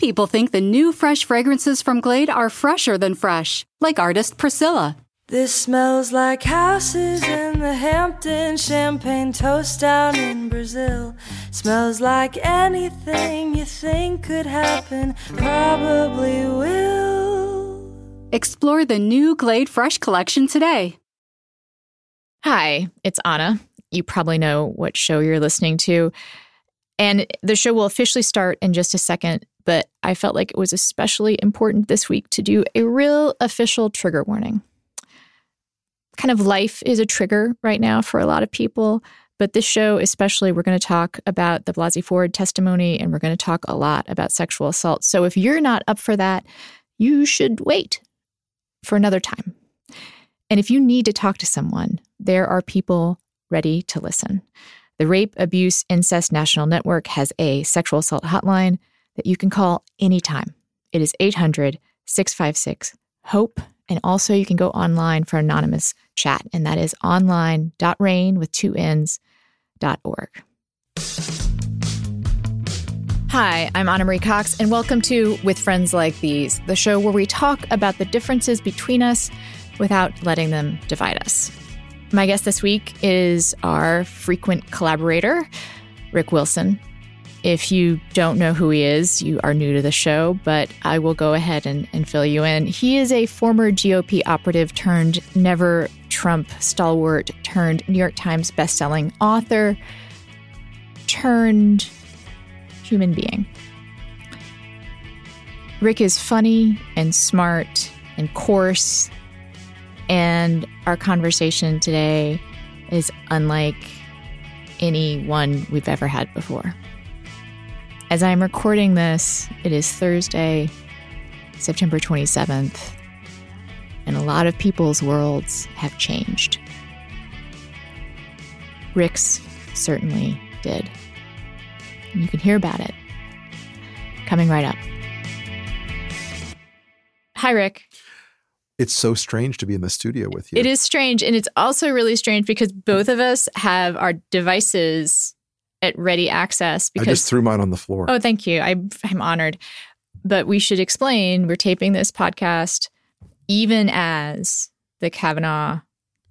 People think the new fresh fragrances from Glade are fresher than fresh, like artist Priscilla. This smells like houses in the Hamptons, champagne toast down in Brazil. Smells like anything you think could happen, probably will. Explore the new Glade Fresh collection today. Hi, it's Ana. You probably know what show you're listening to. And the show will officially start in just a second, but I felt like it was especially important this week to do a real official trigger warning. Kind of life is a trigger right now for a lot of people, but this show, especially, we're going to talk about the Blasey Ford testimony and we're going to talk a lot about sexual assault. So if you're not up for that, you should wait for another time. And if you need to talk to someone, there are people ready to listen. The Rape, Abuse, Incest National Network has a sexual assault hotline that you can call anytime. It is 800 656 HOPE. And also, you can go online for anonymous chat, and that is online.rain with two N's dot org. Hi, I'm Ana Marie Cox, and welcome to With Friends Like These, the show where we talk about the differences between us without letting them divide us. My guest this week is our frequent collaborator, Rick Wilson. If you don't know who he is, you are new to the show, but I will go ahead and, and fill you in. He is a former GOP operative turned never Trump stalwart turned New York Times bestselling author turned human being. Rick is funny and smart and coarse, and our conversation today is unlike any one we've ever had before. As I'm recording this, it is Thursday, September 27th, and a lot of people's worlds have changed. Rick's certainly did. You can hear about it coming right up. Hi, Rick. It's so strange to be in the studio with you. It is strange. And it's also really strange because both of us have our devices at ready access. Because, I just threw mine on the floor. Oh, thank you. I, I'm honored. But we should explain we're taping this podcast even as the Kavanaugh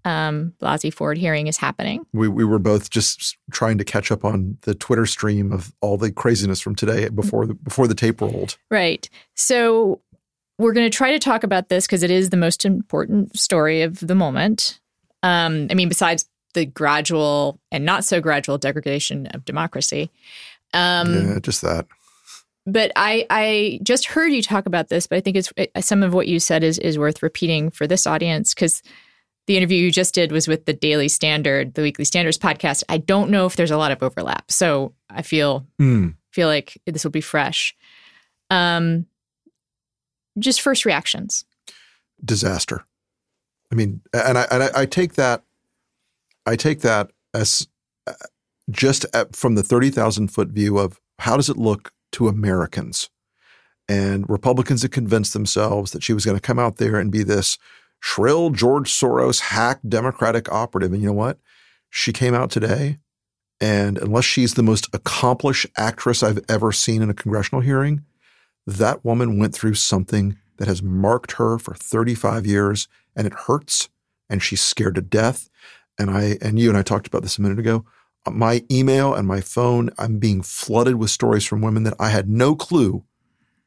um, Blasey Ford hearing is happening. We, we were both just trying to catch up on the Twitter stream of all the craziness from today before the, before the tape rolled. Right. So we're going to try to talk about this because it is the most important story of the moment. Um, I mean, besides the gradual and not so gradual degradation of democracy. Um, yeah, just that. But I, I just heard you talk about this, but I think it's it, some of what you said is is worth repeating for this audience because the interview you just did was with the Daily Standard, the Weekly Standards podcast. I don't know if there's a lot of overlap, so I feel mm. feel like this will be fresh. Um, just first reactions. Disaster. I mean, and I and I, I take that, I take that as uh, just at, from the thirty thousand foot view of how does it look to Americans, and Republicans had convinced themselves that she was going to come out there and be this shrill George Soros hack Democratic operative. And you know what? She came out today, and unless she's the most accomplished actress I've ever seen in a congressional hearing, that woman went through something that has marked her for 35 years, and it hurts, and she's scared to death. And I and you and I talked about this a minute ago. Uh, my email and my phone, I'm being flooded with stories from women that I had no clue,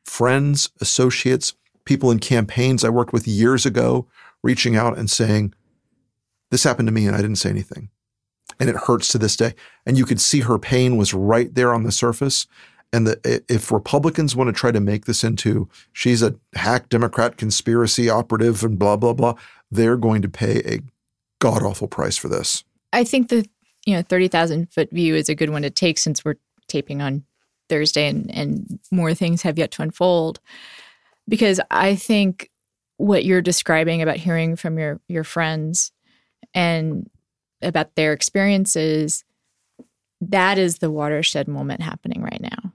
friends, associates, people in campaigns I worked with years ago reaching out and saying, This happened to me and I didn't say anything. And it hurts to this day. And you could see her pain was right there on the surface. And the, if Republicans want to try to make this into she's a hack Democrat conspiracy operative and blah, blah, blah, they're going to pay a god awful price for this. I think the you know 30,000 foot view is a good one to take since we're taping on Thursday, and, and more things have yet to unfold. Because I think what you're describing about hearing from your your friends and about their experiences, that is the watershed moment happening right now.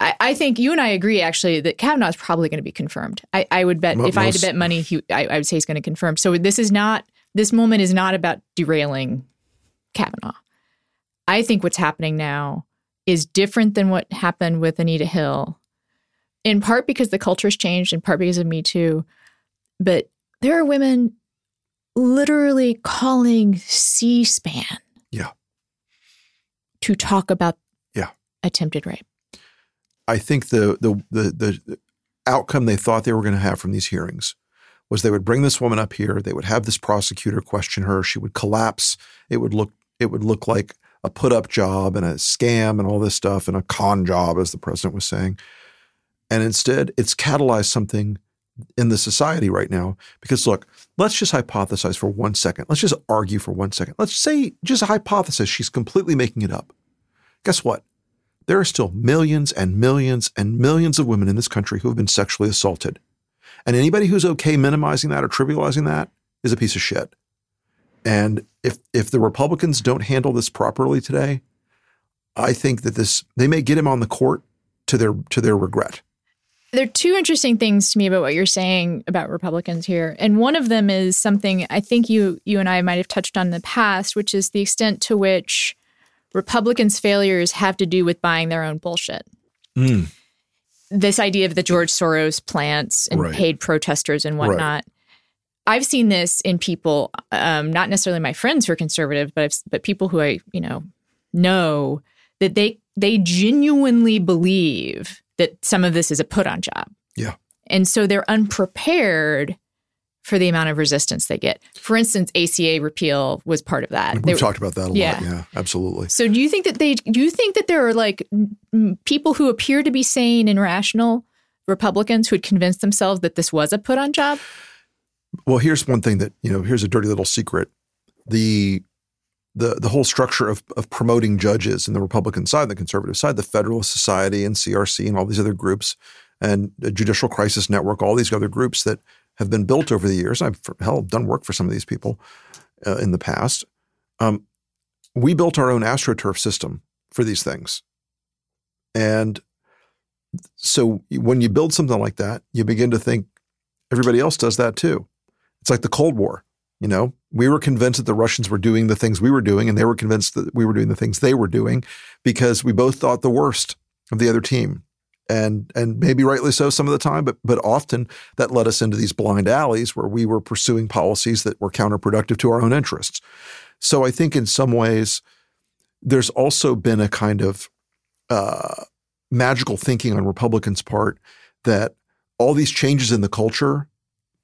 I, I think you and I agree actually that Kavanaugh is probably going to be confirmed. I, I would bet Mo- if I had to bet money, he, I, I would say he's going to confirm. So this is not this moment is not about derailing Kavanaugh. I think what's happening now is different than what happened with Anita Hill, in part because the culture's changed, in part because of Me Too. But there are women literally calling C SPAN Yeah. to talk about Yeah. attempted rape. I think the the the the outcome they thought they were going to have from these hearings was they would bring this woman up here, they would have this prosecutor question her, she would collapse, it would look it would look like a put up job and a scam and all this stuff and a con job as the president was saying. And instead, it's catalyzed something in the society right now because look, let's just hypothesize for one second. Let's just argue for one second. Let's say just a hypothesis she's completely making it up. Guess what? there are still millions and millions and millions of women in this country who have been sexually assaulted. And anybody who's okay minimizing that or trivializing that is a piece of shit. And if if the Republicans don't handle this properly today, I think that this they may get him on the court to their to their regret. There are two interesting things to me about what you're saying about Republicans here. And one of them is something I think you you and I might have touched on in the past, which is the extent to which Republicans' failures have to do with buying their own bullshit. Hmm. This idea of the George Soros plants and Right. paid protesters and whatnot. I've seen this in people, um, not necessarily my friends who are conservative, but I've, but people who I you know know that they they genuinely believe that some of this is a put on job. Yeah. And so they're unprepared for the amount of resistance they get. For instance, ACA repeal was part of that. We've They- talked about that a yeah. lot. Yeah, absolutely. so do you think that they do you think that there are like people who appear to be sane and rational Republicans who had convinced themselves that this was a put on job? Well, here's one thing that you know. Here's a dirty little secret: the the the whole structure of of promoting judges in the Republican side, the conservative side, the Federalist Society and CRC and all these other groups, and the Judicial Crisis Network, all these other groups that have been built over the years. I've hell done work for some of these people uh, in the past. Um, we built our own astroturf system for these things, and so when you build something like that, you begin to think everybody else does that too. It's like the Cold War. You know, we were convinced that the Russians were doing the things we were doing, and they were convinced that we were doing the things they were doing because we both thought the worst of the other team. And and maybe rightly so some of the time, but but often that led us into these blind alleys where we were pursuing policies that were counterproductive to our own interests. So I think in some ways, there's also been a kind of uh, magical thinking on Republicans' part that all these changes in the culture,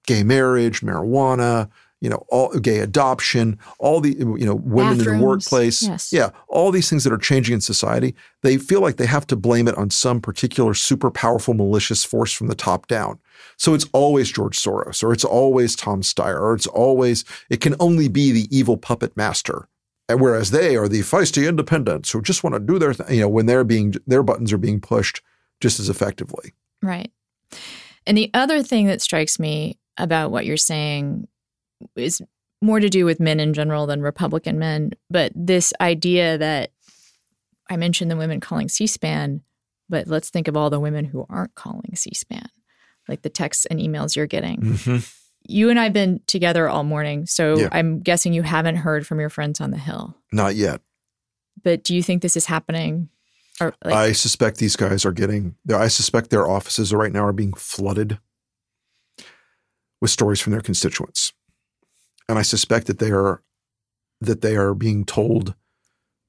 gay marriage, marijuana, you know, all gay adoption, all the you know, women in the workplace, yes. yeah, all these things that are changing in society, they feel like they have to blame it on some particular super powerful malicious force from the top down. So it's always George Soros, or it's always Tom Steyer, or it's always it can only be the evil puppet master. And whereas they are the feisty independents who just want to do their, th- you know, when they're being their buttons are being pushed just as effectively. Right. And the other thing that strikes me about what you're saying is more to do with men in general than Republican men, but this idea that I mentioned the women calling C SPAN, but let's think of all the women who aren't calling C SPAN, like the texts and emails you're getting. Mm-hmm. You and I have been together all morning, so Yeah. I'm guessing you haven't heard from your friends on the Hill. Not yet. But do you think this is happening? Or like, I suspect these guys are getting. I suspect their offices right now are being flooded with stories from their constituents, and I suspect that they are that they are being told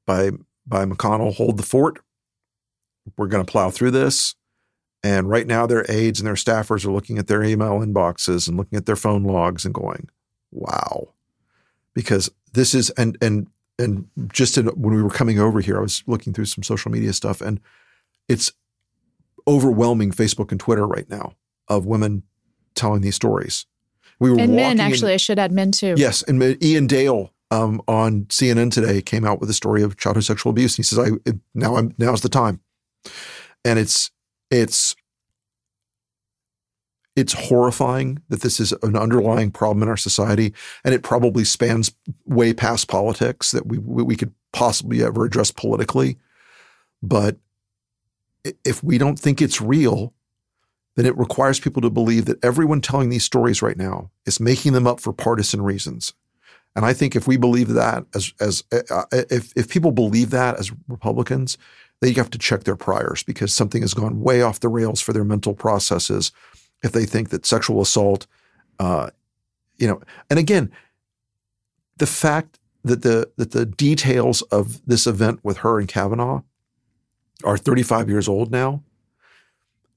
by by McConnell, hold the fort. We're going to plow through this. And right now, their aides and their staffers are looking at their email inboxes and looking at their phone logs and going, "Wow," because this is and and and just in, when we were coming over here, I was looking through some social media stuff, and it's overwhelming Facebook and Twitter right now of women telling these stories. We were and men, walking in- actually, I should add men too. Yes, and Ian Dale um, on CNN today came out with a story of childhood sexual abuse. He says, "I it- now I'm now's the time. and it's it's it's horrifying that this is an underlying problem in our society, and it probably spans way past politics that we we could possibly ever address politically. But if we don't think it's real, then it requires people to believe that everyone telling these stories right now is making them up for partisan reasons. And I think if we believe that as as uh, if if people believe that as Republicans, they have to check their priors because something has gone way off the rails for their mental processes if they think that sexual assault, uh, you know, and again, the fact that the that the details of this event with her and Kavanaugh are 35 years old now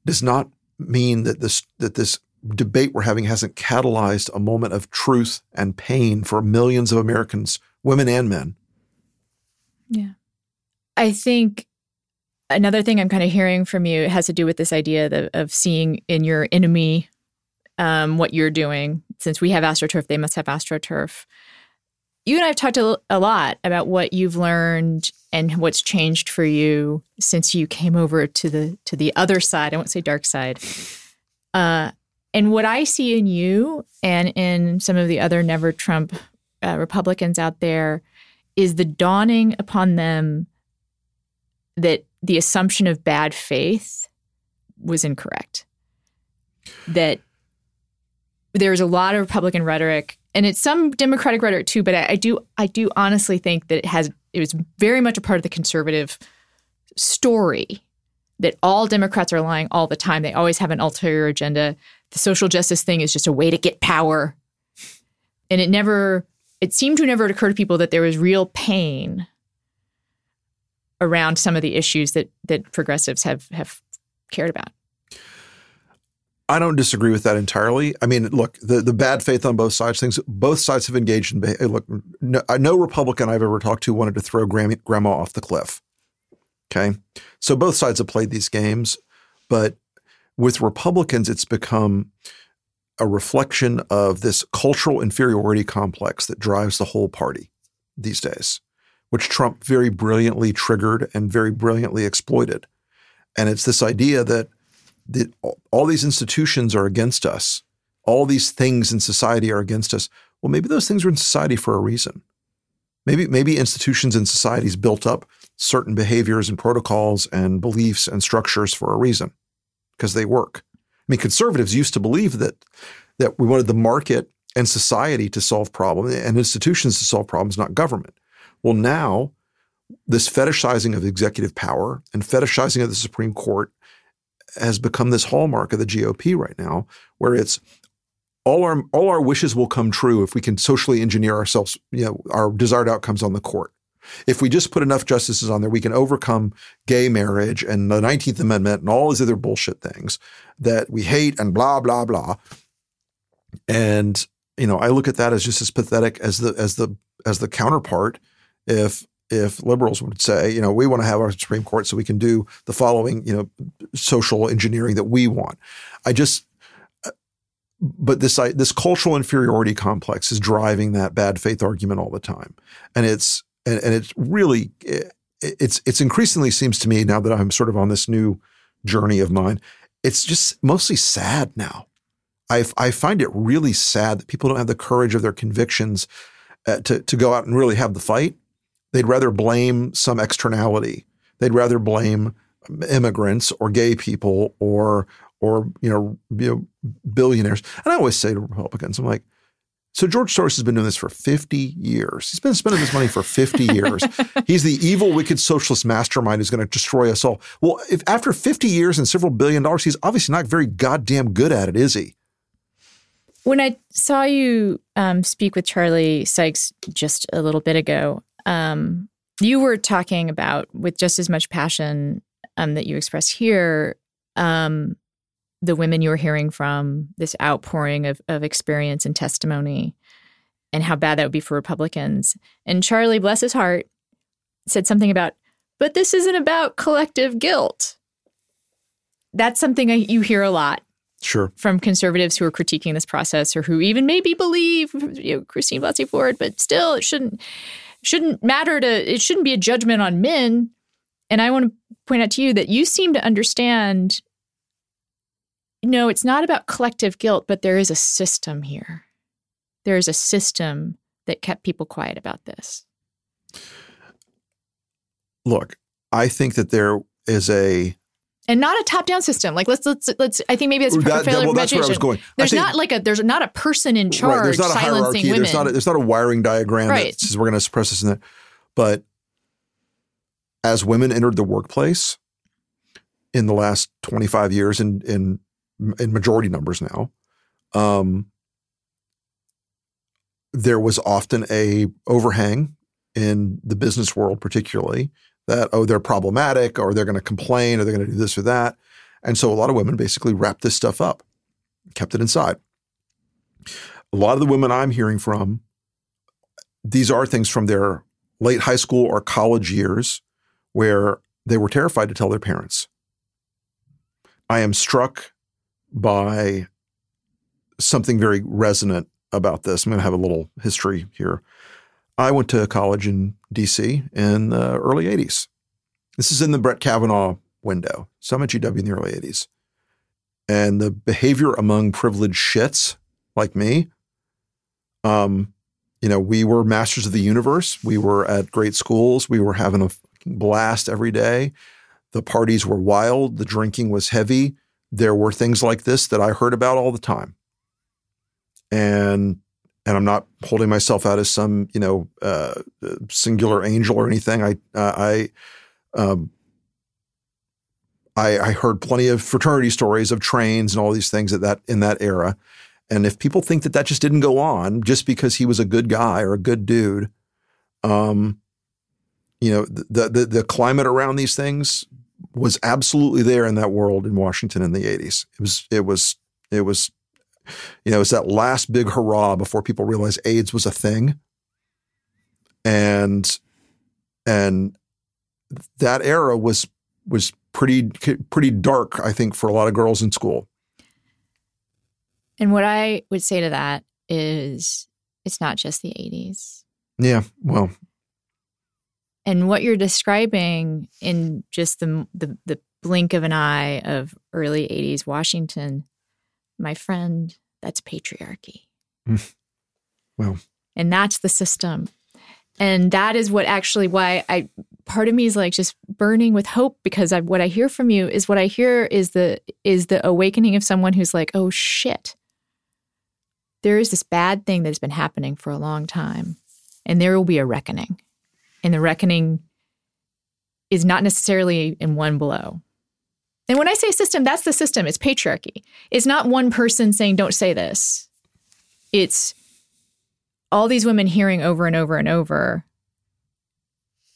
does not mean that this that this debate we're having hasn't catalyzed a moment of truth and pain for millions of Americans, women and men. Yeah. I think another thing I'm kind of hearing from you has to do with this idea of, of seeing in your enemy um, what you're doing. Since we have AstroTurf, they must have AstroTurf. You and I have talked a, a lot about what you've learned and what's changed for you since you came over to the to the other side. I won't say dark side. Uh, and what I see in you and in some of the other Never Trump uh, Republicans out there is the dawning upon them that the assumption of bad faith was incorrect. That there's a lot of Republican rhetoric, and it's some Democratic rhetoric too. But I, I do, I do honestly think that it has, it was very much a part of the conservative story that all Democrats are lying all the time. They always have an ulterior agenda. The social justice thing is just a way to get power, and it never, it seemed to never occur to people that there was real pain around some of the issues that that progressives have have cared about. I don't disagree with that entirely. I mean, look, the, the bad faith on both sides, things both sides have engaged in. Look, no, uh, no Republican I've ever talked to wanted to throw grandma off the cliff. Okay, so both sides have played these games, but with Republicans, it's become a reflection of this cultural inferiority complex that drives the whole party these days which Trump very brilliantly triggered and very brilliantly exploited. And it's this idea that the, all these institutions are against us, all these things in society are against us. Well, maybe those things are in society for a reason. Maybe, maybe institutions and societies built up certain behaviors and protocols and beliefs and structures for a reason because they work. I mean, conservatives used to believe that that we wanted the market and society to solve problems and institutions to solve problems, not government. Well, now this fetishizing of executive power and fetishizing of the Supreme Court has become this hallmark of the GOP right now, where it's all our all our wishes will come true if we can socially engineer ourselves, you know, our desired outcomes on the court. If we just put enough justices on there, we can overcome gay marriage and the 19th Amendment and all these other bullshit things that we hate and blah, blah, blah. And, you know, I look at that as just as pathetic as the as the as the counterpart if if liberals would say, you know, we want to have our Supreme Court so we can do the following, you know, social engineering that we want. I just, uh, but this this cultural inferiority complex is driving that bad faith argument all the time, and it's and, and it's really it's it's increasingly seems to me now that I'm sort of on this new journey of mine, it's just mostly sad now. I I find it really sad that people don't have the courage of their convictions uh, to to go out and really have the fight They'd rather blame some externality. They'd rather blame immigrants or gay people or or you know, you know billionaires. And I always say to Republicans, I'm like, so George Soros has been doing this for 50 years. He's been spending this money for 50 years. He's the evil, wicked socialist mastermind who's going to destroy us all. Well, if after 50 years and several billion dollars, he's obviously not very goddamn good at it, is he? When I saw you um, speak with Charlie Sykes just a little bit ago, um, you were talking about with just as much passion um, that you expressed here um, the women you were hearing from this outpouring of, of experience and testimony and how bad that would be for republicans. And charlie bless his heart said something about but this isn't about collective guilt. That's something you hear a lot Sure. From conservatives who are critiquing this process or who even maybe believe you know, Christine Blasey Ford, but still it shouldn't shouldn't matter to it shouldn't be a judgment on men and I want to point out to you that you seem to understand no, it's not about collective guilt, but there is a system here. There is a system that kept people quiet about this. Look, I think that there is a and not a top-down system. Like let's let's let's. I think maybe it's That- that- well, that's where I was going. There's think- not like a there's not a person in charge right. There's not a silencing hierarchy. women. There's not a, there's not a wiring diagram Right. that says we're going to suppress this and that. But as women entered the workplace in the last 25 years, in in in majority numbers now, um, there was often a overhang in the business world, particularly that oh they're problematic or they're going to complain or they're going to do this or that, and so a lot of women basically wrapped this stuff up, kept it inside. A lot of the women I'm hearing from, these are things from their late high school or college years where they were terrified to tell their parents. I am struck by something very resonant about this. I'm going to have a little history here. I went to college in DC in the early 80s. This is in the Brett Kavanaugh window. So I'm at GW in the early 80s. And the behavior among privileged shits like me, um, you know, we were masters of the universe. We were at great schools. We were having a blast every day. The parties were wild. The drinking was heavy. There were things like this that I heard about all the time. And and I'm not holding myself out as some you know uh, singular angel or anything. I uh, I um, I, I heard plenty of fraternity stories of trains and all these things at that in that era. And if people think that that just didn't go on just because he was a good guy or a good dude, um, you know, the, the the climate around these things was absolutely there in that world in Washington in the '80s. It was it was it was, you know, it was that last big hurrah before people realized AIDS was a thing, and and that era was was pretty pretty dark, I think, for a lot of girls in school. And what I would say to that is it's not just the 80s. Yeah, well, And what you're describing in just the, the the blink of an eye of early 80s Washington, my friend, that's patriarchy. Hmm. well, And that's the system. And that is what actually why I part of me is like just burning with hope because I, what I hear from you is what I hear is the is the awakening of someone who's like, oh shit, there is this bad thing that's been happening for a long time, and there will be a reckoning, and the reckoning is not necessarily in one blow. And when I say system, that's the system. It's patriarchy. It's not one person saying, "Don't say this." It's all these women hearing over and over and over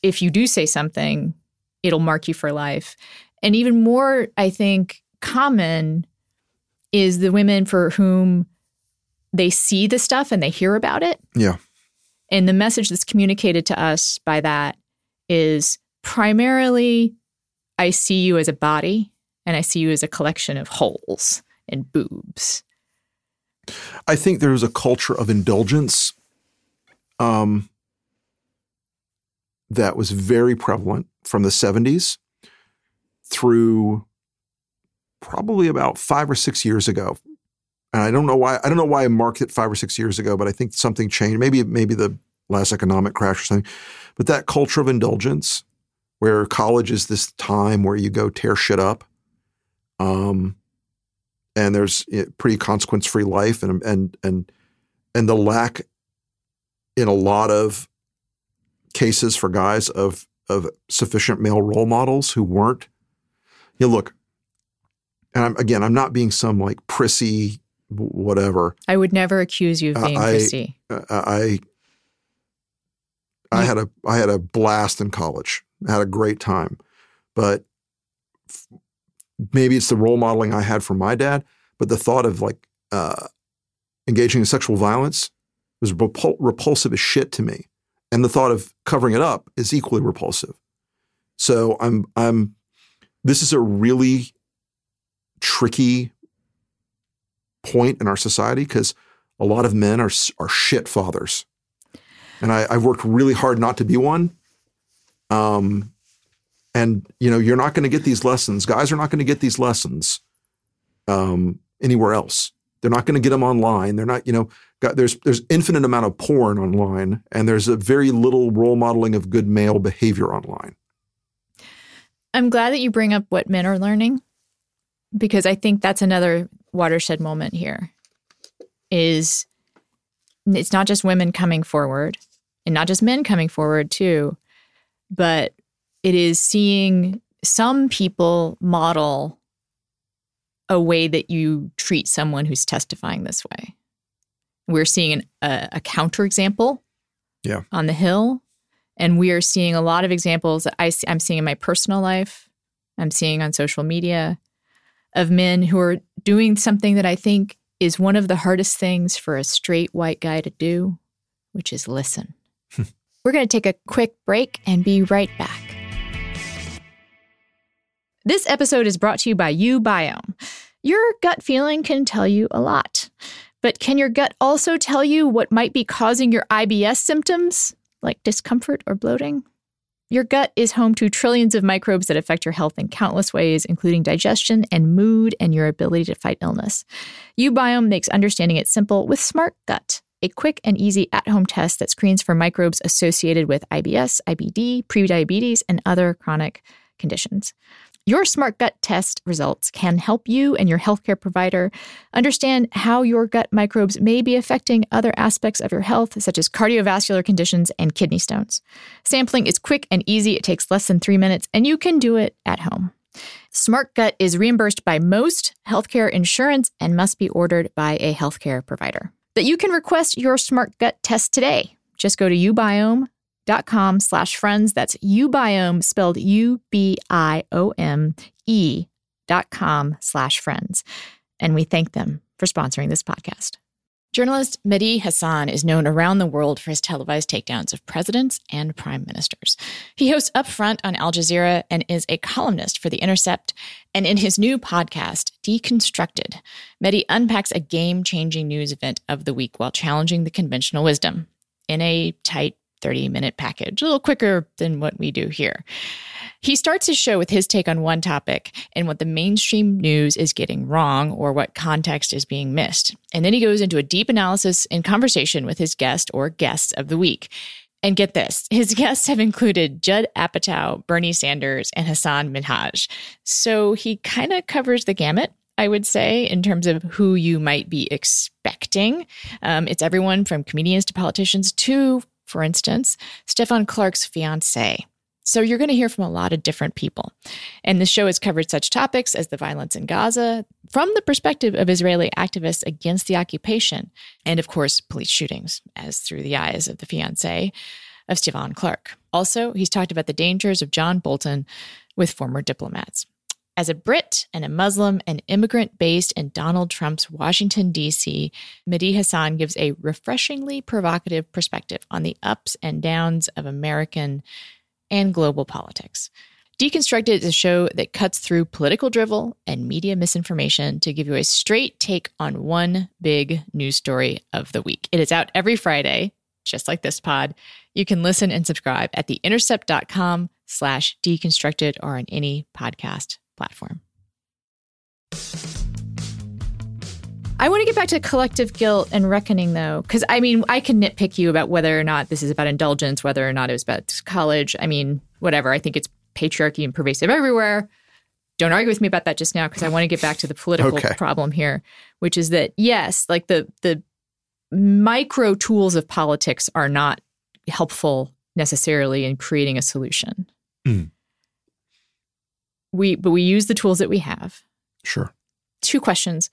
if you do say something, it'll mark you for life. And even more, I think, common is the women for whom they see the stuff and they hear about it. yeah, And the message that's communicated to us by that is primarily I see you as a body and I see you as a collection of holes and boobs. I think there was a culture of indulgence um, that was very prevalent from the 70s through probably about five or six years ago. And I don't know why I don't know why I marked it five or six years ago, but I think something changed. Maybe maybe the last economic crash or something. But that culture of indulgence, where college is this time where you go tear shit up, um, and there's pretty consequence free life, and and and and the lack in a lot of cases for guys of of sufficient male role models who weren't. You know, look, and I'm, again, I'm not being some like prissy whatever. I would never accuse you of Uh, being I- Christy. Uh, I I had a I had a blast in college. I had a great time, but f- maybe it's the role modeling I had from my dad. But the thought of like uh, engaging in sexual violence was repul- repulsive as shit to me, and the thought of covering it up is equally repulsive. So I'm I'm this is a really tricky point in our society because a lot of men are are shit fathers, and I, I've worked really hard not to be one. Um, And you know, you're not going to get these lessons. Guys are not going to get these lessons um, anywhere else. They're not going to get them online. They're not, you know, got, there's there's infinite amount of porn online, and there's a very little role modeling of good male behavior online. I'm glad that you bring up what men are learning because I think that's another watershed moment here. Is it's not just women coming forward and not just men coming forward too, but it is seeing some people model a way that you treat someone who's testifying this way. We're seeing an, a, a counterexample yeah. on the Hill. And we are seeing a lot of examples that I see, I'm seeing in my personal life, I'm seeing on social media of men who are doing something that I think is one of the hardest things for a straight white guy to do, which is listen. We're going to take a quick break and be right back. This episode is brought to you by uBiome. Your gut feeling can tell you a lot, but can your gut also tell you what might be causing your IBS symptoms, like discomfort or bloating? Your gut is home to trillions of microbes that affect your health in countless ways, including digestion and mood and your ability to fight illness. uBiome makes understanding it simple with Smart Gut, a quick and easy at home test that screens for microbes associated with IBS, IBD, prediabetes, and other chronic conditions. Your smart gut test results can help you and your healthcare provider understand how your gut microbes may be affecting other aspects of your health, such as cardiovascular conditions and kidney stones. Sampling is quick and easy, it takes less than three minutes, and you can do it at home. Smart Gut is reimbursed by most healthcare insurance and must be ordered by a healthcare provider. But you can request your Smart Gut test today. Just go to ubiome dot com slash friends. That's ubiome spelled U B I O M E dot com slash friends. And we thank them for sponsoring this podcast. Journalist Mehdi Hasan is known around the world for his televised takedowns of presidents and prime ministers. He hosts Upfront on Al Jazeera and is a columnist for The Intercept. And in his new podcast, Deconstructed, Mehdi unpacks a game changing news event of the week while challenging the conventional wisdom in a tight 30 minute package, a little quicker than what we do here. He starts his show with his take on one topic and what the mainstream news is getting wrong or what context is being missed. And then he goes into a deep analysis and conversation with his guest or guests of the week. And get this, his guests have included Judd Apatow, Bernie Sanders, and Hasan Minhaj. So he kind of covers the gamut I would say, in terms of who you might be expecting. Um, it's everyone from comedians to politicians to for instance, Stephon Clark's fiance. So you're going to hear from a lot of different people. And the show has covered such topics as the violence in Gaza from the perspective of Israeli activists against the occupation, and of course, police shootings, as through the eyes of the fiance of Stephon Clark. Also, he's talked about the dangers of John Bolton with former diplomats. As a Brit and a Muslim and immigrant based in Donald Trump's Washington, D.C., Mehdi Hasan gives a refreshingly provocative perspective on the ups and downs of American and global politics. Deconstructed is a show that cuts through political drivel and media misinformation to give you a straight take on one big news story of the week. It is out every Friday, just like this pod. You can listen and subscribe at theintercept.com slash deconstructed or on any podcast platform. I want to get back to collective guilt and reckoning, though, because I mean, I can nitpick you about whether or not this is about indulgence, whether or not it was about college. I mean, whatever. I think it's patriarchy and pervasive everywhere. Don't argue with me about that just now, because I want to get back to the political Okay. problem here, which is that yes, like the the micro tools of politics are not helpful necessarily in creating a solution. Mm. We but we use the tools that we have Sure. two questions.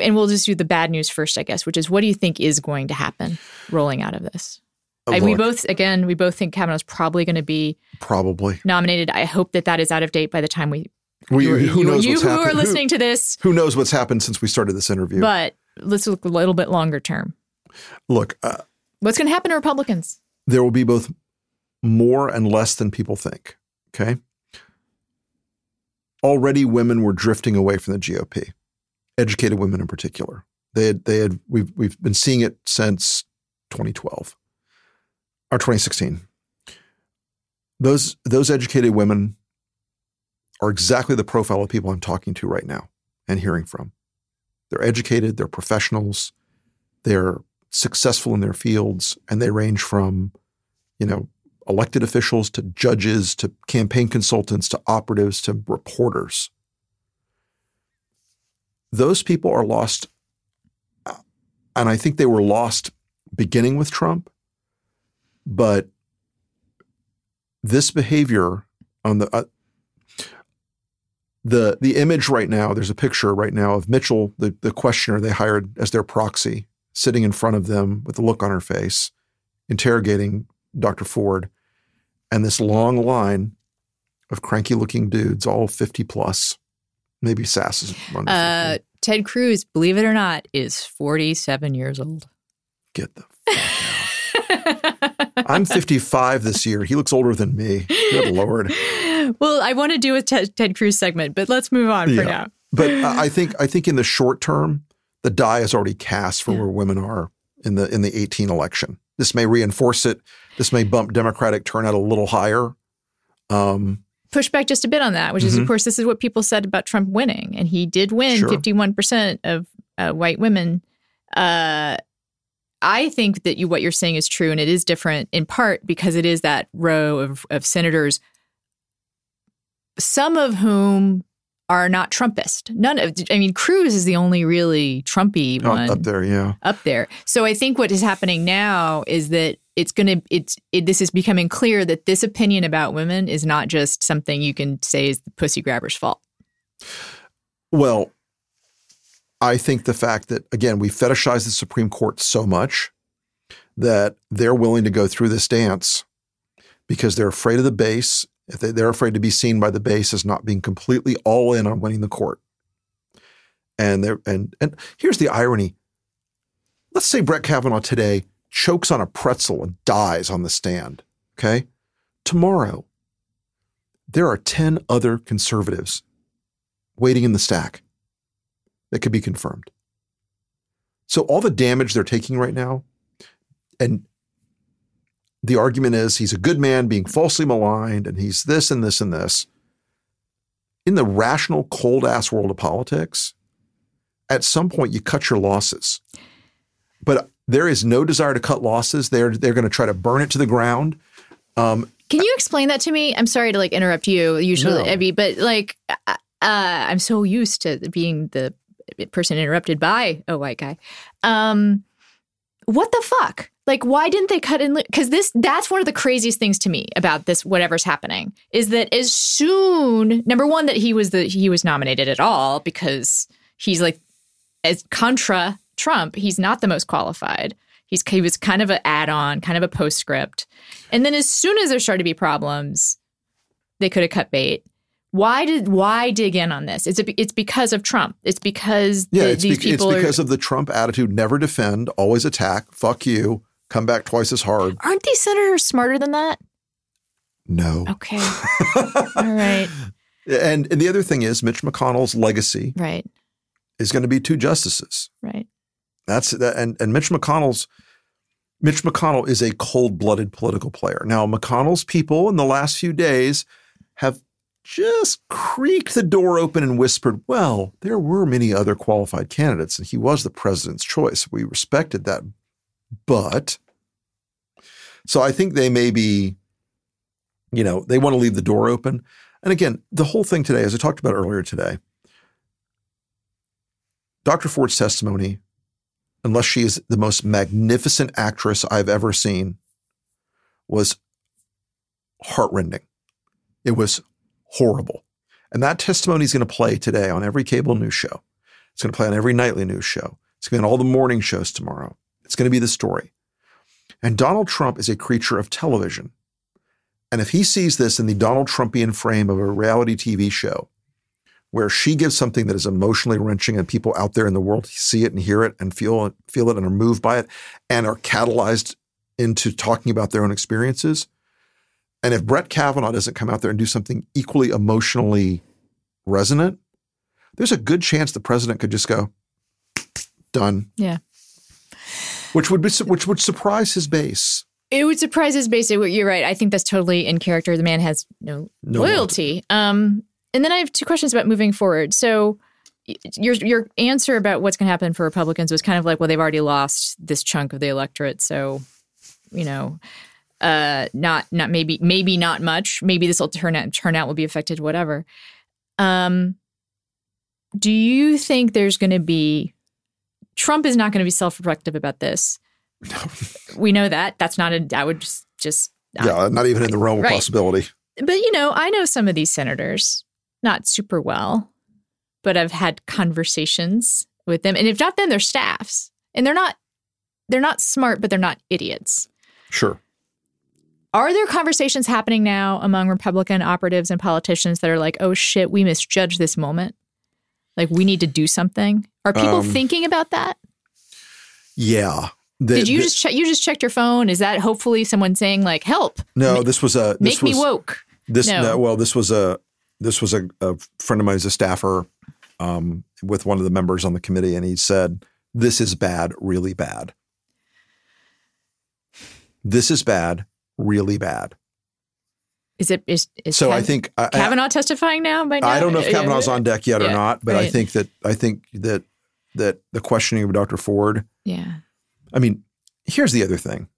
And we'll just do the bad news first, I guess, which is what do you think is going to happen rolling out of this? I, we both, again, we both think Kavanaugh's probably going to be probably. nominated. I hope that that is out of date by the time we, We, you, who you- knows you what's who are listening to this, Who, who knows what's happened since we started this interview? but let's look a little bit longer term. Look, uh, What's going to happen to Republicans? there will be both more and less than people think. Okay. Already, women were drifting away from the GOP, educated women in particular. They had, they had, we've, we've been seeing it since 2012 or 2016. Those, those educated women are exactly the profile of people I'm talking to right now and hearing from. They're educated, they're professionals, they're successful in their fields, and they range from, you know, elected officials to judges to campaign consultants to operatives to reporters. Those people are lost, and I think they were lost beginning with Trump, but this behavior on the uh, the the image right now there's a picture right now of Mitchell the the questioner they hired as their proxy sitting in front of them with a look on her face interrogating Dr. Ford and this long line of cranky looking dudes all 50 plus maybe Sasse is one uh, Ted Cruz believe it or not is 47 years old get the I'm 55 this year. He looks older than me. Good lord. Well, I want to do a Ted, Ted Cruz segment, but let's move on yeah. for now. but I think I think in the short term, the die is already cast for yeah. where women are in the in the 18 election. This may reinforce it. This may bump Democratic turnout a little higher. Um, Push back just a bit on that, which mm-hmm. is, of mm-hmm. course, this is what people said about Trump winning, and he did win sure. 51% of uh, white women. Uh, I think that you what you're saying is true, and it is different in part because it is that row of, of senators, some of whom are not Trumpist. None of, I mean, Cruz is the only really Trumpy oh, one up there, yeah, up there. So I think what is happening now is that it's going to, it's, it, this is becoming clear that this opinion about women is not just something you can say is the pussy grabber's fault. Well, I think the fact that, again, we fetishize the Supreme Court so much that they're willing to go through this dance because they're afraid of the base. If they, they're afraid to be seen by the base as not being completely all in on winning the court. And they and and here's the irony. Let's say Brett Kavanaugh today chokes on a pretzel and dies on the stand. Okay. Tomorrow, there are 10 other conservatives waiting in the stack that could be confirmed. So all the damage they're taking right now, and the argument is he's a good man being falsely maligned, and he's this and this and this. In the rational, cold ass world of politics, at some point you cut your losses. But there is no desire to cut losses. They're they're going to try to burn it to the ground. Um, Can you explain that to me? I'm sorry to like interrupt you, usually, no. but like uh, I'm so used to being the person interrupted by a white guy. Um, what the fuck? Like, why didn't they cut in? Because this, that's one of the craziest things to me about this, whatever's happening, is that as soon, number one, that he was the, he was nominated at all because he's like, as contra Trump, he's not the most qualified. He's, he was kind of an add on, kind of a postscript. And then as soon as there started to be problems, they could have cut bait. Why did why dig in on this? It's a, it's because of Trump. It's because yeah, the, it's these people it's because are, of the Trump attitude: never defend, always attack. Fuck you, come back twice as hard. Aren't these senators smarter than that? No. Okay. All right. And, and the other thing is Mitch McConnell's legacy. Right. Is going to be two justices. Right. That's that. And and Mitch McConnell's Mitch McConnell is a cold-blooded political player. Now, McConnell's people in the last few days have just creaked the door open and whispered, Well, there were many other qualified candidates, and he was the president's choice. We respected that. But so I think they may be, you know, they want to leave the door open. And again, the whole thing today, as I talked about earlier today, Dr. Ford's testimony, unless she is the most magnificent actress I've ever seen, was heartrending. It was horrible. And that testimony is going to play today on every cable news show. It's going to play on every nightly news show. It's going to be on all the morning shows tomorrow. It's going to be the story. And Donald Trump is a creature of television. And if he sees this in the Donald Trumpian frame of a reality TV show, where she gives something that is emotionally wrenching and people out there in the world see it and hear it and feel it, feel it and are moved by it and are catalyzed into talking about their own experiences, and if Brett Kavanaugh doesn't come out there and do something equally emotionally resonant, there's a good chance the president could just go, done. Yeah. Which would be which would surprise his base. It would surprise his base. You're right. I think that's totally in character. The man has no, no loyalty. Um, and then I have two questions about moving forward. So your your answer about what's going to happen for Republicans was kind of like, well, they've already lost this chunk of the electorate, so you know, uh, not not maybe maybe not much. Maybe this will turn out turnout will be affected. Whatever. Um, do you think there's going to be Trump is not going to be self-reflective about this? we know that. That's not a. I would just just uh, yeah, not even in the realm of Right. possibility. but you know, I know some of these senators not super well, but I've had conversations with them, and if not them, they're staffs, and they're not they're not smart, but they're not idiots. Sure. Are there conversations happening now among Republican operatives and politicians that are like, "Oh shit, we misjudged this moment. Like we need to do something." Are people Um, thinking about that? Yeah. The- Did you the- just check? You just checked your phone? Is that hopefully someone saying like, "Help, No, this was a. This make me woke"? This No. no, well, this was a this was a, a friend of mine who's a staffer um, with one of the members on the committee, and he said, "This is bad, really bad. This is bad, really bad." Is it is, is So I think I, I, Kavanaugh testifying now? By now, I don't know if Kavanaugh's on deck yet or not, but I think that I think that that the questioning of Dr. Ford. Yeah. I mean, here's the other thing.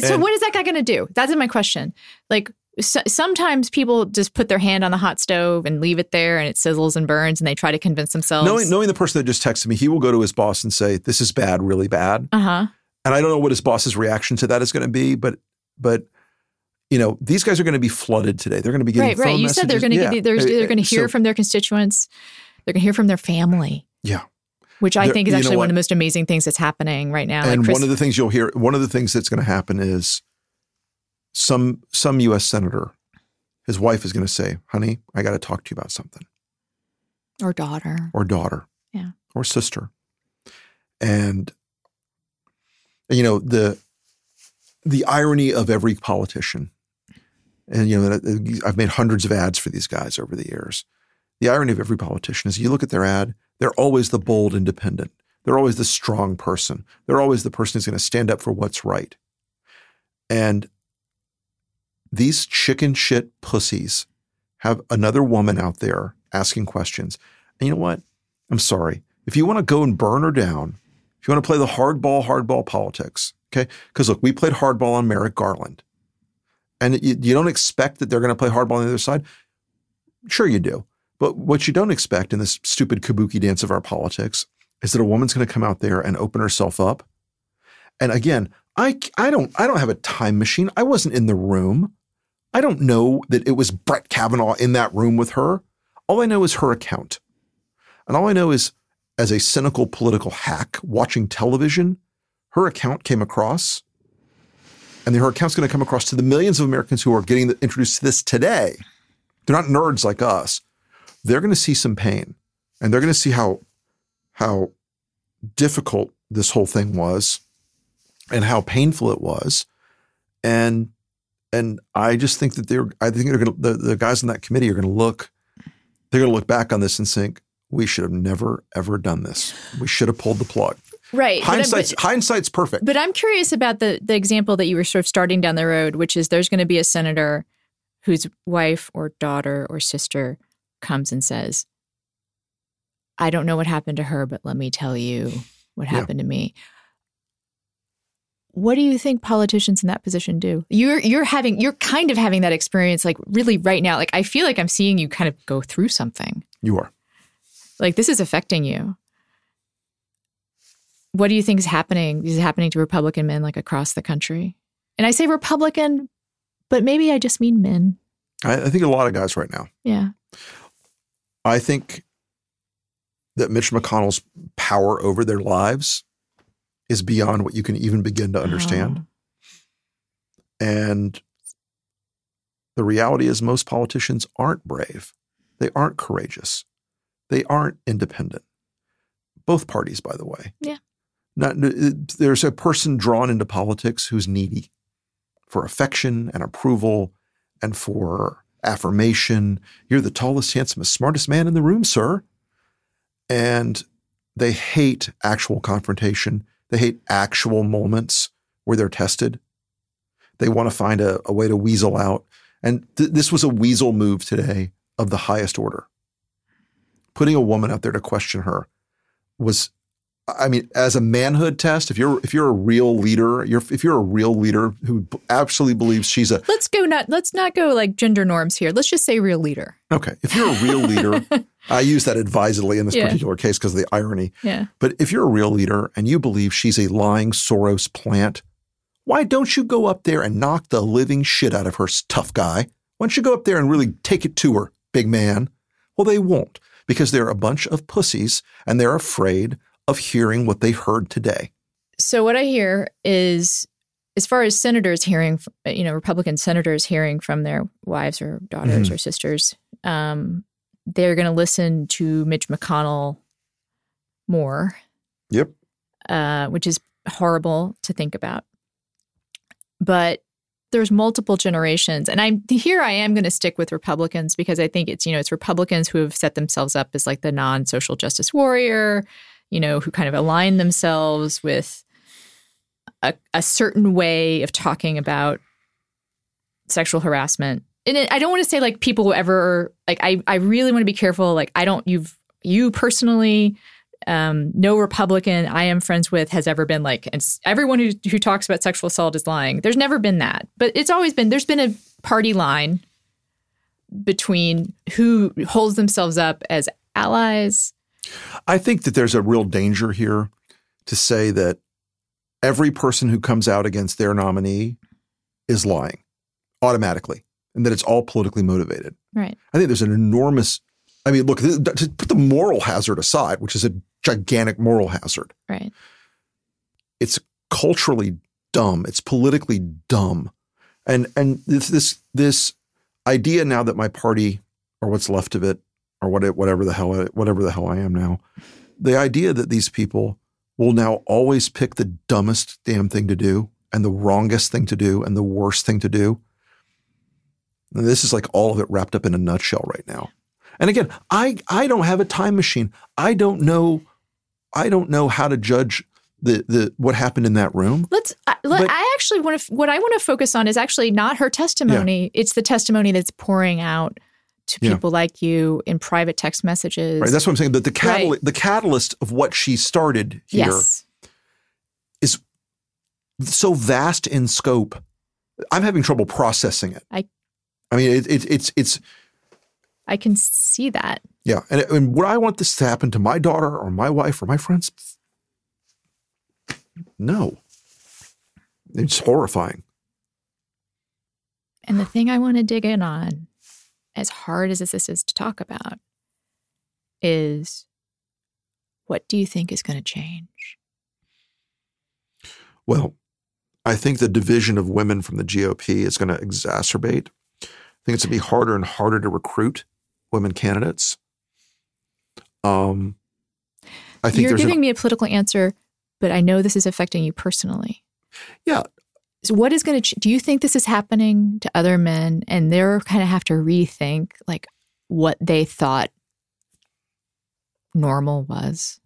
So what is that guy going to do? That's my question. Like so, sometimes people just put their hand on the hot stove and leave it there, and it sizzles and burns, and they try to convince themselves. Knowing knowing the person that just texted me, he will go to his boss and say, "This is bad, really bad." uh huh. and I don't know what his boss's reaction to that is going to be, but but you know these guys are going to be flooded today. They're going to be getting Right, right. You said they're going to messages. get. They're, they're going to hear So- from their constituents. They're going to hear from their family, yeah. which I They're- think is actually one of the most amazing things that's happening right now. and like Chris, one of the things you'll hear, one of the things that's going to happen is some some U.S. senator, his wife is going to say, "Honey, I got to talk to you about something," or daughter. or daughter, Yeah. or sister, and you know the the irony of every politician, and you know I've made hundreds of ads for these guys over the years. The irony of every politician is you look at their ad, they're always the bold independent. They're always the strong person. They're always the person who's going to stand up for what's right. And these chicken shit pussies have another woman out there asking questions. And you know what? I'm sorry. If you want to go and burn her down, if you want to play the hardball, hardball politics, okay? Because look, we played hardball on Merrick Garland. And you, you don't expect that they're going to play hardball on the other side. Sure, you do. But what you don't expect in this stupid kabuki dance of our politics is that a woman's going to come out there and open herself up. And again, I, I don't I don't have a time machine. I wasn't in the room. I don't know that it was Brett Kavanaugh in that room with her. All I know is her account. And all I know is as a cynical political hack watching television, her account came across. And her account's going to come across to the millions of Americans who are getting introduced to this today. They're not nerds like us. They're going to see some pain. And they're going to see how how difficult this whole thing was and how painful it was. And and I just think that they're I think they're gonna the, the guys on that committee are gonna look they're gonna look back on this and think, we should have never ever done this. We should have pulled the plug. Right. Hindsight's but- hindsight's perfect. But I'm curious about the the example that you were sort of starting down the road, which is there's going to be a senator whose wife or daughter or sister comes and says, "I don't know what happened to her, but let me tell you what Yeah. happened to me." What do you think politicians in that position do? You're you're having you're kind of having that experience like really right now. Like I feel like I'm seeing you kind of go through something. you are. Like this is affecting you. What do you think is happening? Is happening to Republican men like across the country? And I say Republican, but maybe I just mean men. I, I think a lot of guys right now. Yeah. I think that Mitch McConnell's power over their lives is beyond what you can even begin to understand. Oh. And the reality is, most politicians aren't brave. They aren't courageous. They aren't independent. Both parties, by the way. Yeah. Not, uh, uh, there's a person drawn into politics who's needy for affection and approval and for affirmation. You're the tallest, handsomest, smartest man in the room, sir. And they hate actual confrontation. They hate actual moments where they're tested. They want to find a, a way to weasel out. And th- this was a weasel move today of the highest order. Putting a woman out there to question her was I mean, as a manhood test, if you're if you're a real leader, you're if you're a real leader who absolutely believes she's a let's go not let's not go like gender norms here. Let's just say real leader. Okay, if you're a real leader, I use that advisedly in this Yeah. particular case because of the irony. Yeah. But if you're a real leader and you believe she's a lying Soros plant, why don't you go up there and knock the living shit out of her, tough guy? Why don't you go up there and really take it to her, big man? Well, they won't because they're a bunch of pussies and they're afraid of hearing what they heard today. So what I hear is, as far as senators hearing, you know, Republican senators hearing from their wives or daughters Mm-hmm. or sisters, um, they're going to listen to Mitch McConnell more, Yep. uh, which is horrible to think about. But there's multiple generations, and I'm here. I am going to stick with Republicans because I think it's you know it's Republicans who have set themselves up as like the non-social justice warrior, you know, who kind of align themselves with a, a certain way of talking about sexual harassment. And I don't want to say like people who ever like I I really want to be careful. Like I don't you've you personally um, no Republican I am friends with has ever been like, and everyone who who talks about sexual assault is lying. There's never been that, but it's always been. There's been a party line between who holds themselves up as allies. I think that there's a real danger here to say that every person who comes out against their nominee is lying automatically and that it's all politically motivated. Right. I think there's an enormous, I mean, look, to put the moral hazard aside, which is a gigantic moral hazard, Right. it's culturally dumb. It's politically dumb. And and this this this idea now that my party or what's left of it or what it, whatever the hell I- whatever the hell I am now, the idea that these people will now always pick the dumbest damn thing to do and the wrongest thing to do and the worst thing to do. And this is like all of it wrapped up in a nutshell right now. And again, I I don't have a time machine. I don't know I don't know how to judge the the what happened in that room. Let's. I, let, I actually want to. What I want to focus on is actually not her testimony. It's the testimony that's pouring out to Yeah. people like you in private text messages. Right. That's what I'm saying. That the catal- Right. the catalyst of what she started here yes. is so vast in scope. I'm having trouble processing it. I- I mean, it, it, it's it's I can see that. yeah. And, and would I want this to happen to my daughter or my wife or my friends? No. It's horrifying. And the thing I want to dig in on, as hard as this is to talk about, is what do you think is going to change? Well, I think the division of women from the GOP is going to exacerbate. I think it's going to be harder and harder to recruit women candidates. Um, I think You're giving an, me a political answer, but I know this is affecting you personally. yeah. So what is going to? Ch- do you think this is happening to other men, and they're kind of have to rethink like what they thought normal was?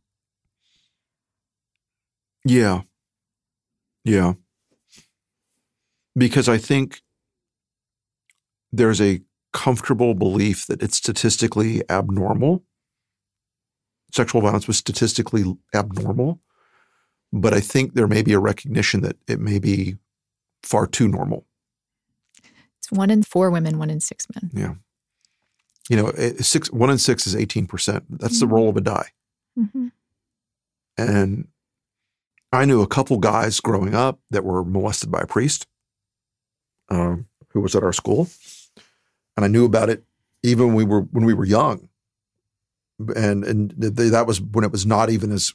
Yeah. Yeah. Because I think there's a comfortable belief that it's statistically abnormal. Sexual violence was statistically abnormal. But I think there may be a recognition that it may be far too normal. It's one in four women, one in six men. Yeah. You know, six, one in six is 18%. That's the roll of a die. Mm-hmm. And I knew a couple guys growing up that were molested by a priest um, who was at our school, and I knew about it even when we were when we were young. And and th- that was when it was not even as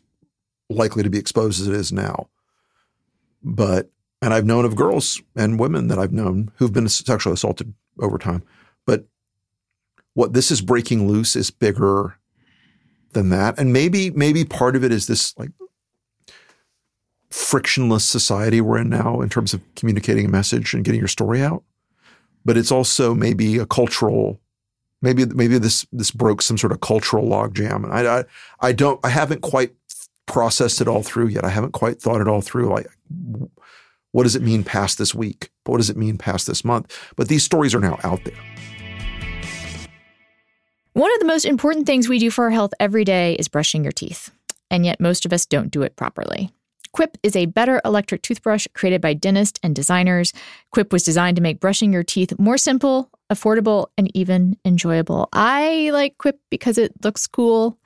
likely to be exposed as it is now. But and I've known of girls and women that I've known who've been sexually assaulted over time. But what this is breaking loose is bigger than that. And maybe maybe part of it is this like frictionless society we're in now in terms of communicating a message and getting your story out. But it's also maybe a cultural maybe maybe this this broke some sort of cultural logjam. And I, I I don't I haven't quite processed it all through yet. I haven't quite thought it all through. Like what does it mean past this week? What does it mean past this month? But these stories are now out there. One of the most important things we do for our health every day is brushing your teeth, and yet most of us don't do it properly. Quip is a better electric toothbrush created by dentists and designers. Quip was designed to make brushing your teeth more simple, affordable, and even enjoyable. I like Quip because it looks cool.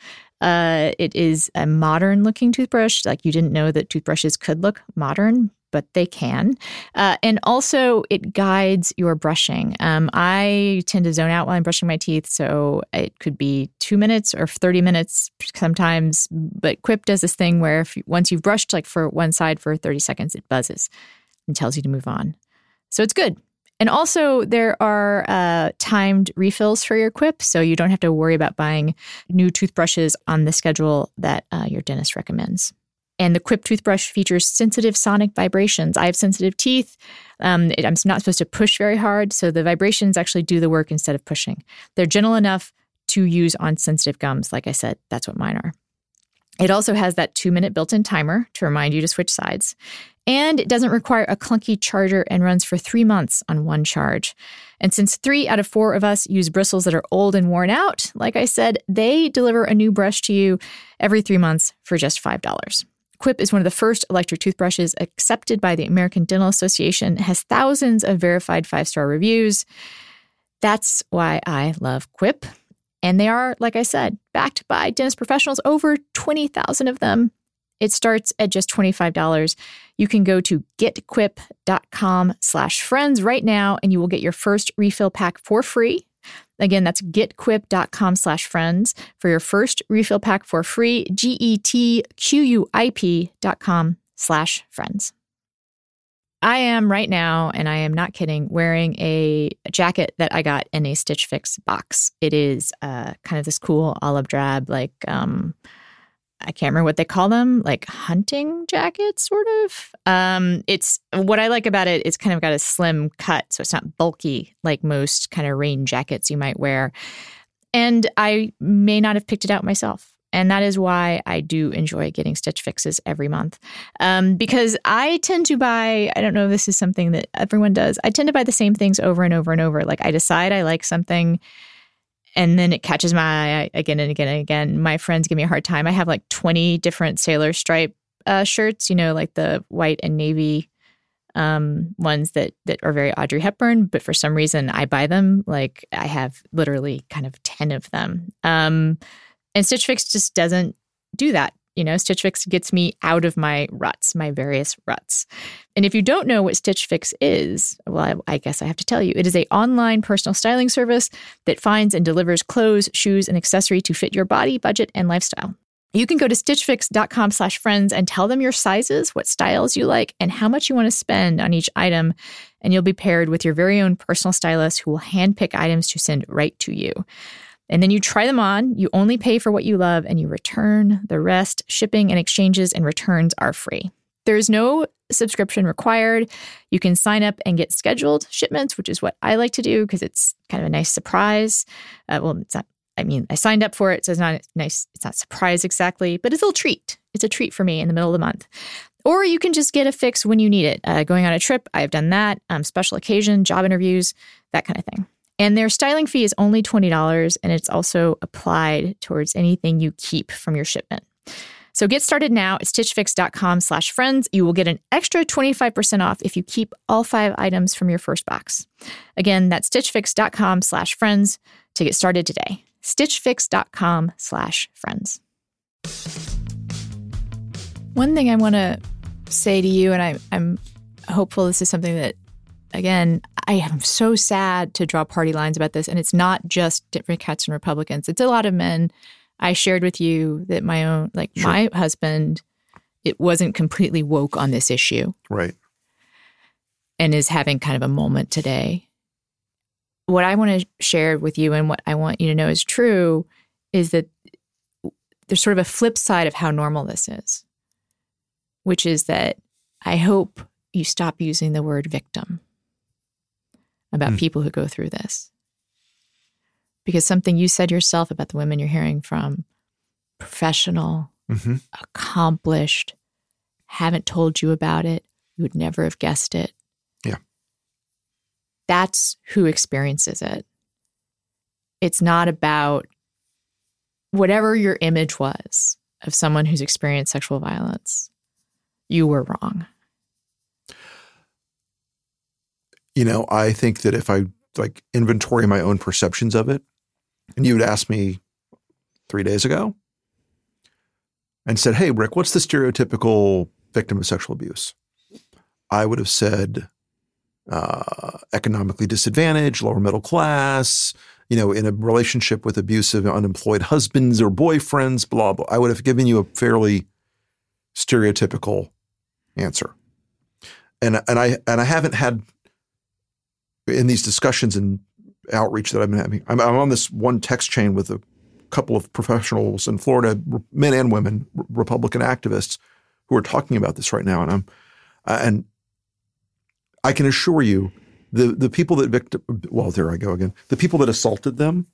Uh, it is a modern looking toothbrush. Like you didn't know that toothbrushes could look modern, but they can. Uh, and also, it guides your brushing. Um, I tend to zone out while I'm brushing my teeth, so it could be two minutes or 30 minutes sometimes. But Quip does this thing where if once you've brushed like for one side for 30 seconds, it buzzes and tells you to move on. So it's good. And also, there are uh, timed refills for your Quip, so you don't have to worry about buying new toothbrushes on the schedule that uh, your dentist recommends. And the Quip toothbrush features sensitive sonic vibrations. I have sensitive teeth. Um, it, I'm not supposed to push very hard, so the vibrations actually do the work instead of pushing. They're gentle enough to use on sensitive gums. Like I said, that's what mine are. It also has that two minute built in timer to remind you to switch sides. And it doesn't require a clunky charger and runs for three months on one charge. And since three out of four of us use bristles that are old and worn out, like I said, they deliver a new brush to you every three months for just $5. Quip is one of the first electric toothbrushes accepted by the American Dental Association, has thousands of verified five star reviews. That's why I love Quip. And they are, like I said, backed by dentist professionals, over 20,000 of them. It starts at just $25. You can go to getquip.com slash friends right now and you will get your first refill pack for free. Again, that's getquip.com slash friends for your first refill pack for free. G-E-T-Q-U-I-P dot com slash friends. I am right now, and I am not kidding, wearing a jacket that I got in a Stitch Fix box. It is uh, kind of this cool olive drab, like um, I can't remember what they call them, like hunting jackets, sort of. Um, it's what I like about it. it is kind of got a slim cut, so it's not bulky like most kind of rain jackets you might wear. And I may not have picked it out myself. And that is why I do enjoy getting Stitch Fixes every month. Um, because I tend to buy, I don't know if this is something that everyone does, I tend to buy the same things over and over and over. Like I decide I like something and then it catches my eye again and again and again. My friends give me a hard time. I have like 20 different sailor stripe uh, shirts, you know, like the white and navy um, ones that that are very Audrey Hepburn, but for some reason I buy them. Like I have literally kind of 10 of them. Um, and Stitch Fix just doesn't do that you know, Stitch Fix gets me out of my ruts, my various ruts. And if you don't know what Stitch Fix is, well, I, I guess I have to tell you. It is a online personal styling service that finds and delivers clothes, shoes, and accessory to fit your body, budget, and lifestyle. You can go to stitchfix.com slash friends and tell them your sizes, what styles you like, and how much you want to spend on each item. And you'll be paired with your very own personal stylist who will handpick items to send right to you. And then you try them on, you only pay for what you love, and you return the rest. Shipping and exchanges and returns are free. There's no subscription required. You can sign up and get scheduled shipments, which is what I like to do because it's kind of a nice surprise. Uh, well, it's not, I mean, I signed up for it, so it's not nice, it's not surprise exactly, but it's a little treat. It's a treat for me in the middle of the month. Or you can just get a fix when you need it. Uh, going on a trip, I've done that. Um, special occasion, job interviews, that kind of thing. And their styling fee is only $20 and it's also applied towards anything you keep from your shipment. So get started now at stitchfix.com slash friends. You will get an extra 25% off if you keep all five items from your first box. Again, that's stitchfix.com slash friends to get started today. stitchfix.com slash friends. One thing I want to say to you, and I, I'm hopeful this is something that again, I am so sad to draw party lines about this. And it's not just Democrats and Republicans, it's a lot of men. I shared with you that my own, like sure. my husband, it wasn't completely woke on this issue. Right. And is having kind of a moment today. What I want to share with you and what I want you to know is true is that there's sort of a flip side of how normal this is, which is that I hope you stop using the word victim about mm. people who go through this. Because something you said yourself about the women you're hearing from professional, mm-hmm. accomplished, haven't told you about it, you would never have guessed it. Yeah. That's who experiences it. It's not about whatever your image was of someone who's experienced sexual violence, you were wrong. You know, I think that if I like inventory my own perceptions of it, and you would ask me three days ago and said, Hey, Rick, what's the stereotypical victim of sexual abuse? I would have said uh, economically disadvantaged, lower middle class, you know, in a relationship with abusive, unemployed husbands or boyfriends, blah, blah. I would have given you a fairly stereotypical answer. And, and I and I haven't had in these discussions and outreach that I've been having. I'm, I'm on this one text chain with a couple of professionals in Florida, men and women, Republican activists, who are talking about this right now. And I'm uh, and I can assure you, the the people that victim well, there I go again. The people that assaulted them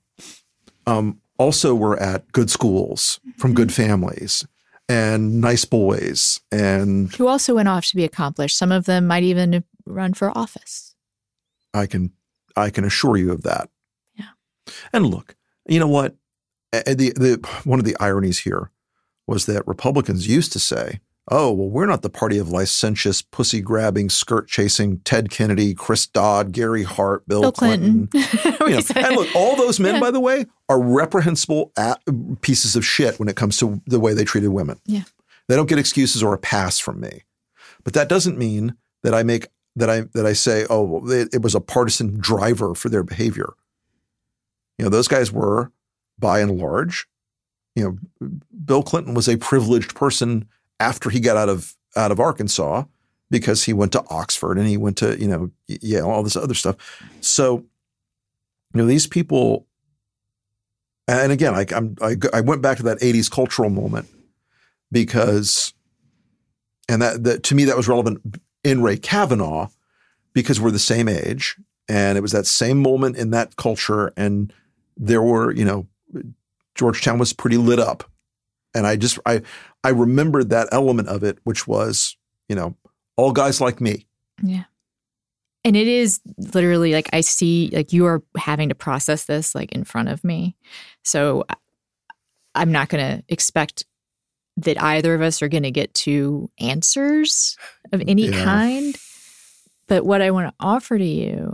um, also were at good schools from good families and nice boys and who also went off to be accomplished. Some of them might even run for office. I can I can assure you of that. Yeah. And look, you know what? The the one of the ironies here was that Republicans used to say, "Oh, well, we're not the party of licentious, pussy grabbing, skirt chasing Ted Kennedy, Chris Dodd, Gary Hart, Bill, Bill Clinton." Clinton. You know, and look, all those men, by the way, are reprehensible pieces of shit when it comes to the way they treated women. Yeah. They don't get excuses or a pass from me. But that doesn't mean that I make that I that I say, oh, it, it was a partisan driver for their behavior. You know, those guys were, by and large, you know, Bill Clinton was a privileged person after he got out of out of Arkansas because he went to Oxford and he went to you know Yale, all this other stuff. So, you know, these people, and again, I, I'm, I, I went back to that '80s cultural moment because, and that, that to me that was relevant in Ray Kavanaugh because we're the same age and it was that same moment in that culture and there were you know Georgetown was pretty lit up. And I just I I remembered that element of it which was you know all guys like me. Yeah. And it is literally like I see like you are having to process this like in front of me. So I'm not going to expect that either of us are going to get to answers of any yeah. kind. But what I want to offer to you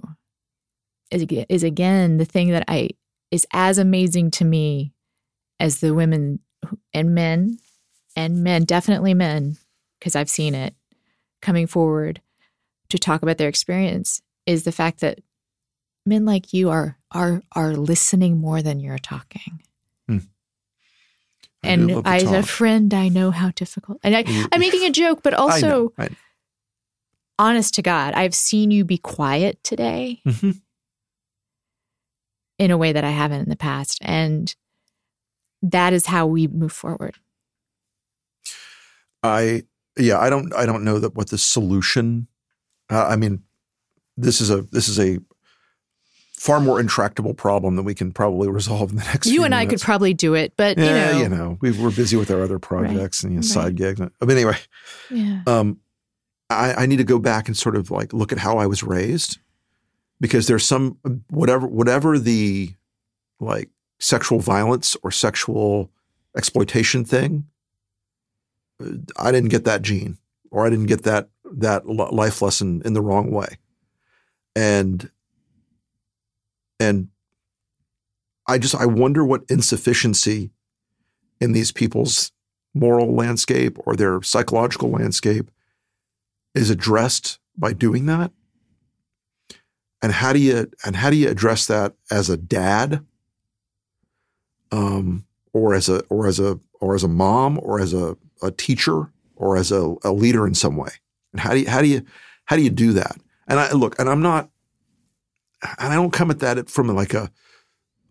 is, is again the thing that I is as amazing to me as the women and men and men, definitely men, because I've seen it coming forward to talk about their experience is the fact that men like you are are are listening more than you're talking and as a friend, I know how difficult. And I, am making a joke, but also, I know, I know. honest to God, I've seen you be quiet today mm-hmm. in a way that I haven't in the past, and that is how we move forward. I yeah, I don't I don't know that what the solution. Uh, I mean, this is a this is a far more intractable problem than we can probably resolve in the next. You and minutes. I could probably do it, but yeah, you know, you know we, are busy with our other projects right. and you know, side right. gigs. But anyway, yeah. Um, I, I need to go back and sort of like look at how I was raised, because there's some whatever whatever the like sexual violence or sexual exploitation thing. Uh, I didn't get that gene, or I didn't get that that life lesson in the wrong way, and and I just I wonder what insufficiency in these people's moral landscape or their psychological landscape is addressed by doing that. And how do you and how do you address that as a dad, um, or as a or as a or as a mom or as a, a teacher or as a, a leader in some way? And how do you how do you how do you do that? And I look, and I'm not and I don't come at that from like a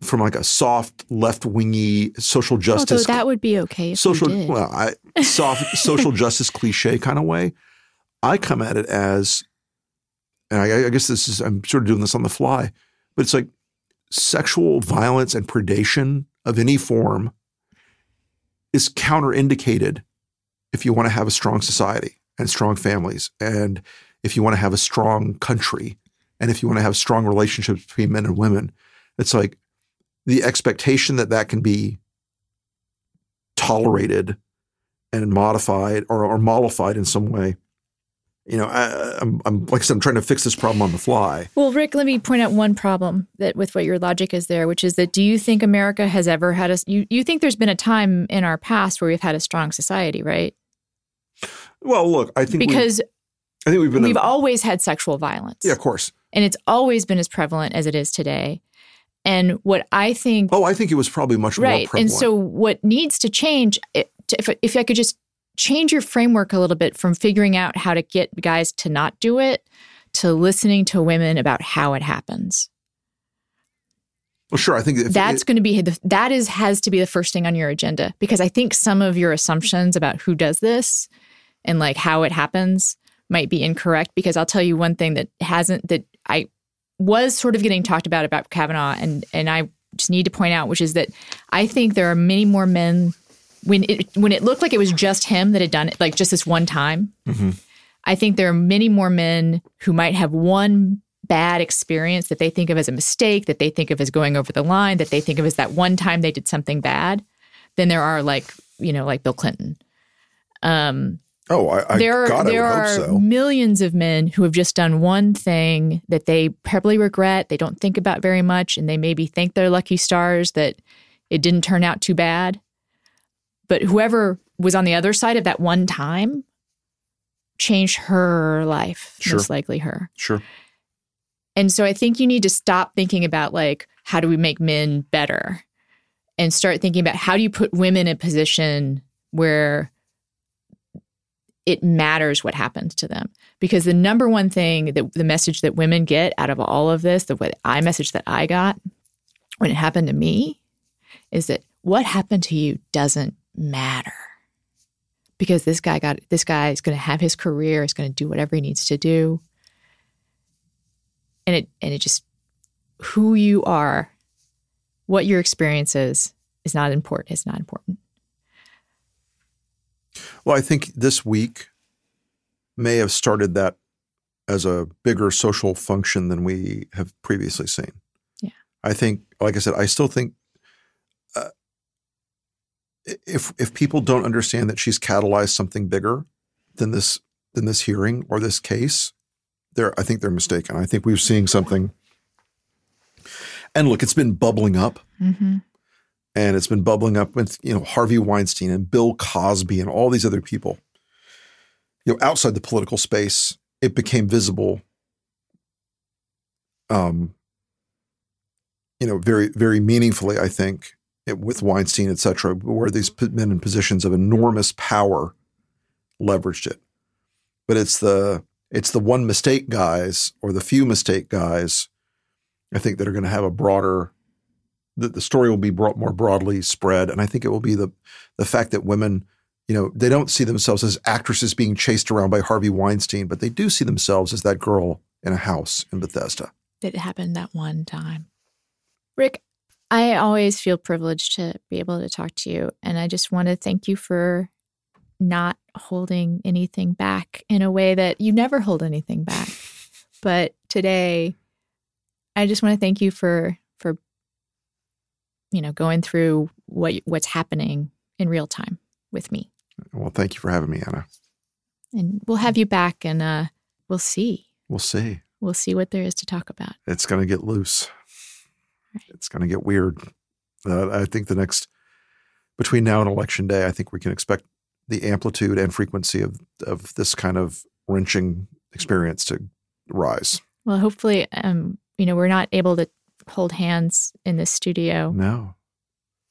from like a soft left wingy social justice. Although that would be okay. social well, I, soft social justice cliche kind of way. I come at it as, and I, I guess this is I'm sort of doing this on the fly, but it's like sexual violence and predation of any form is counterindicated if you want to have a strong society and strong families and if you want to have a strong country and if you want to have strong relationships between men and women, it's like the expectation that that can be tolerated and modified or, or mollified in some way. You know, I, I'm, I'm like I said, I'm trying to fix this problem on the fly. Well, Rick, let me point out one problem that with what your logic is there, which is that do you think America has ever had a you you think there's been a time in our past where we've had a strong society, right? Well, look, I think because I think we've been we've a, always had sexual violence. Yeah, of course, and it's always been as prevalent as it is today. And what I think, oh, I think it was probably much right. more prevalent. And so, what needs to change, eh, if if I could just change your framework a little bit from figuring out how to get guys to not do it to listening to women about how it happens. Well, sure. I think that's going to be the, that is has to be the first thing on your agenda because I think some of your assumptions about who does this and like how it happens might be incorrect. Because I'll tell you one thing that hasn't that I was sort of getting talked about about Kavanaugh, and and I just need to point out, which is that I think there are many more men when it when it looked like it was just him that had done it, like just this one time. Mm-hmm. I think there are many more men who might have one bad experience that they think of as a mistake, that they think of as going over the line, that they think of as that one time they did something bad, than there are like you know like Bill Clinton. Um, oh, I, I there God, there are so. millions of men who have just done one thing that they probably regret, they don't think about very much, and they maybe thank their lucky stars that it didn't turn out too bad. But whoever was on the other side of that one time changed her life, sure. most likely her. Sure. And so I think you need to stop thinking about like, how do we make men better? And start thinking about how do you put women in a position where it matters what happens to them. Because the number one thing that the message that women get out of all of this, the what I message that I got when it happened to me, is that what happened to you doesn't matter. Because this guy got this guy is going to have his career is going to do whatever he needs to do. And it and it just who you are what your experience is is not important It's not important well i think this week may have started that as a bigger social function than we have previously seen yeah i think like i said i still think if if people don't understand that she's catalyzed something bigger than this than this hearing or this case, they're I think they're mistaken. I think we're seeing something. And look, it's been bubbling up, mm-hmm. And it's been bubbling up with you know Harvey Weinstein and Bill Cosby and all these other people. You know, outside the political space, it became visible. Um, you know, very very meaningfully, I think, with Weinstein, et cetera, where these men in positions of enormous power leveraged it. But it's the it's the one mistake guys or the few mistake guys, I think, that are going to have a broader. The, the story will be brought more broadly spread, and I think it will be the the fact that women, you know, they don't see themselves as actresses being chased around by Harvey Weinstein, but they do see themselves as that girl in a house in Bethesda. That happened that one time. Rick, I always feel privileged to be able to talk to you. And I just want to thank you for not holding anything back in a way that you never hold anything back. But today, I just want to thank you for for you know going through what what's happening in real time with me. Well, thank you for having me, Ana. And we'll have you back, and uh, we'll see. We'll see. We'll see what there is to talk about. It's going to get loose it's going to get weird. Uh, I think the next between now and election day, I think we can expect the amplitude and frequency of of this kind of wrenching experience to rise. Well, hopefully, um, you know, we're not able to hold hands in this studio. No,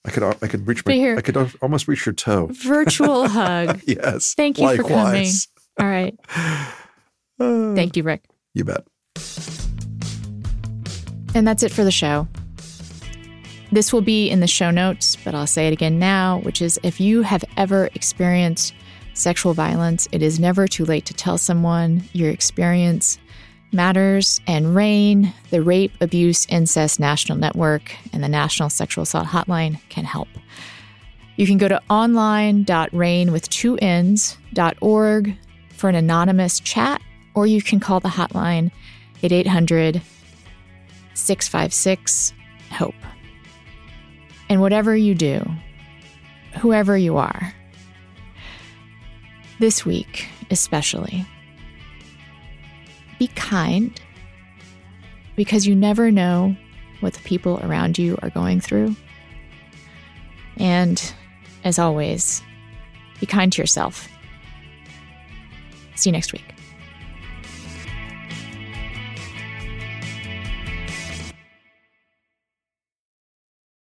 I could I could reach my here, I could almost reach your toe. Virtual hug. yes. Thank you likewise. for coming. All right. Uh, Thank you, Rick. You bet. And that's it for the show. This will be in the show notes, but I'll say it again now, which is if you have ever experienced sexual violence, it is never too late to tell someone your experience matters. And RAINN, the Rape, Abuse, Incest National Network, and the National Sexual Assault Hotline can help. You can go to online.rainn with two N's.org for an anonymous chat, or you can call the hotline at 800 656 HOPE. And whatever you do, whoever you are, this week especially, be kind because you never know what the people around you are going through. And as always, be kind to yourself. See you next week.